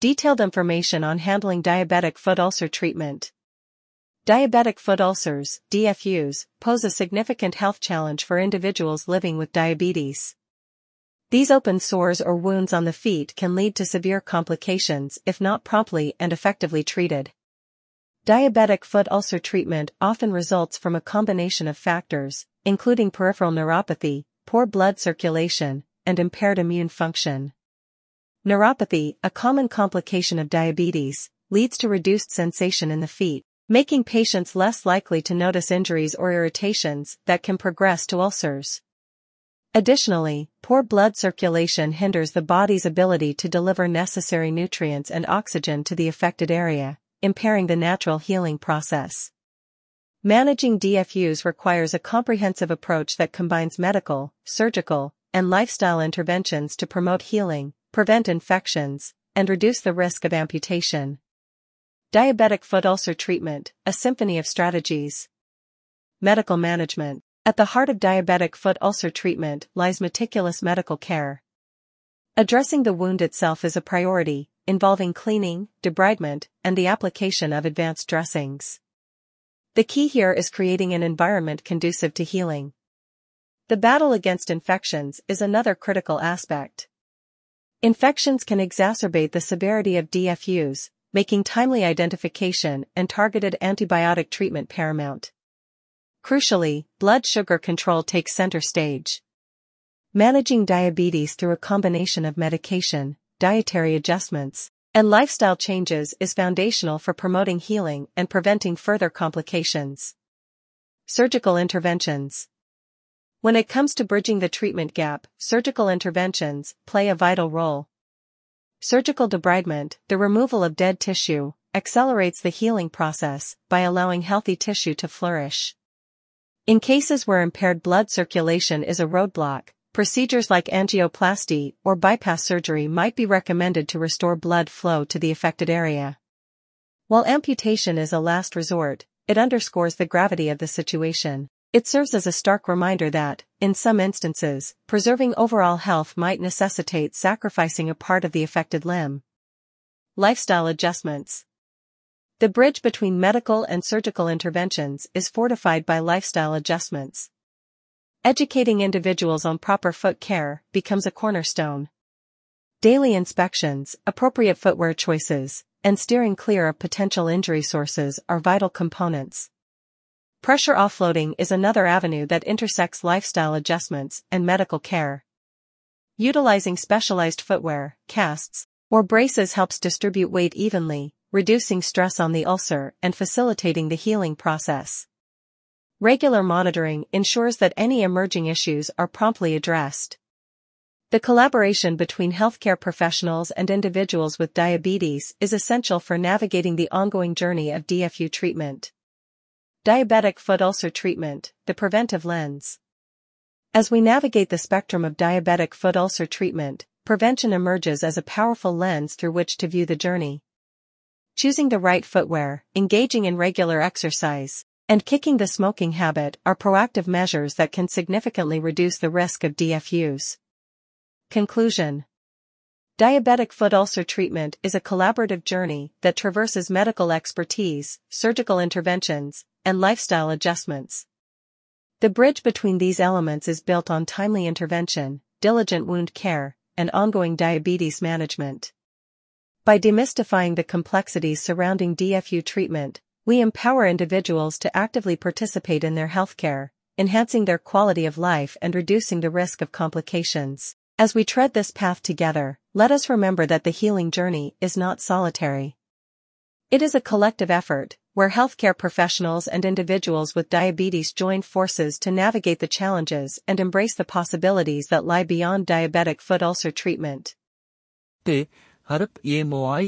Detailed information on handling diabetic foot ulcer treatment. Diabetic foot ulcers, DFUs, pose a significant health challenge for individuals living with diabetes. These open sores or wounds on the feet can lead to severe complications if not promptly and effectively treated. Diabetic foot ulcer treatment often results from a combination of factors, including peripheral neuropathy, poor blood circulation, and impaired immune function. Neuropathy, a common complication of diabetes, leads to reduced sensation in the feet, making patients less likely to notice injuries or irritations that can progress to ulcers. Additionally, poor blood circulation hinders the body's ability to deliver necessary nutrients and oxygen to the affected area, impairing the natural healing process. Managing DFUs requires a comprehensive approach that combines medical, surgical, and lifestyle interventions to promote healing, prevent infections, and reduce the risk of amputation. Diabetic foot ulcer treatment, a symphony of strategies. Medical management. At the heart of diabetic foot ulcer treatment lies meticulous medical care. Addressing the wound itself is a priority, involving cleaning, debridement, and the application of advanced dressings. The key here is creating an environment conducive to healing. The battle against infections is another critical aspect. Infections can exacerbate the severity of DFUs, making timely identification and targeted antibiotic treatment paramount. Crucially, blood sugar control takes center stage. Managing diabetes through a combination of medication, dietary adjustments, and lifestyle changes is foundational for promoting healing and preventing further complications. Surgical interventions. When it comes to bridging the treatment gap, surgical interventions play a vital role. Surgical debridement, the removal of dead tissue, accelerates the healing process by allowing healthy tissue to flourish. In cases where impaired blood circulation is a roadblock, procedures like angioplasty or bypass surgery might be recommended to restore blood flow to the affected area. While amputation is a last resort, it underscores the gravity of the situation. It serves as a stark reminder that, in some instances, preserving overall health might necessitate sacrificing a part of the affected limb. Lifestyle adjustments. The bridge between medical and surgical interventions is fortified by lifestyle adjustments. Educating individuals on proper foot care becomes a cornerstone. Daily inspections, appropriate footwear choices, and steering clear of potential injury sources are vital components. Pressure offloading is another avenue that intersects lifestyle adjustments and medical care. Utilizing specialized footwear, casts, or braces helps distribute weight evenly, reducing stress on the ulcer and facilitating the healing process. Regular monitoring ensures that any emerging issues are promptly addressed. The collaboration between healthcare professionals and individuals with diabetes is essential for navigating the ongoing journey of DFU treatment. Diabetic foot ulcer treatment, the preventive lens. As we navigate the spectrum of diabetic foot ulcer treatment, prevention emerges as a powerful lens through which to view the journey. Choosing the right footwear, engaging in regular exercise, and kicking the smoking habit are proactive measures that can significantly reduce the risk of DFUs. Conclusion Diabetic foot ulcer treatment is a collaborative journey that traverses medical expertise, surgical interventions, and lifestyle adjustments. The bridge between these elements is built on timely intervention, diligent wound care, and ongoing diabetes management. By demystifying the complexities surrounding DFU treatment, we empower individuals to actively participate in their healthcare, enhancing their quality of life and reducing the risk of complications. As we tread this path together, let us remember that the healing journey is not solitary. It is a collective effort, where healthcare professionals and individuals with diabetes join forces to navigate the challenges and embrace the possibilities that lie beyond diabetic foot ulcer treatment. T. Harp A M O I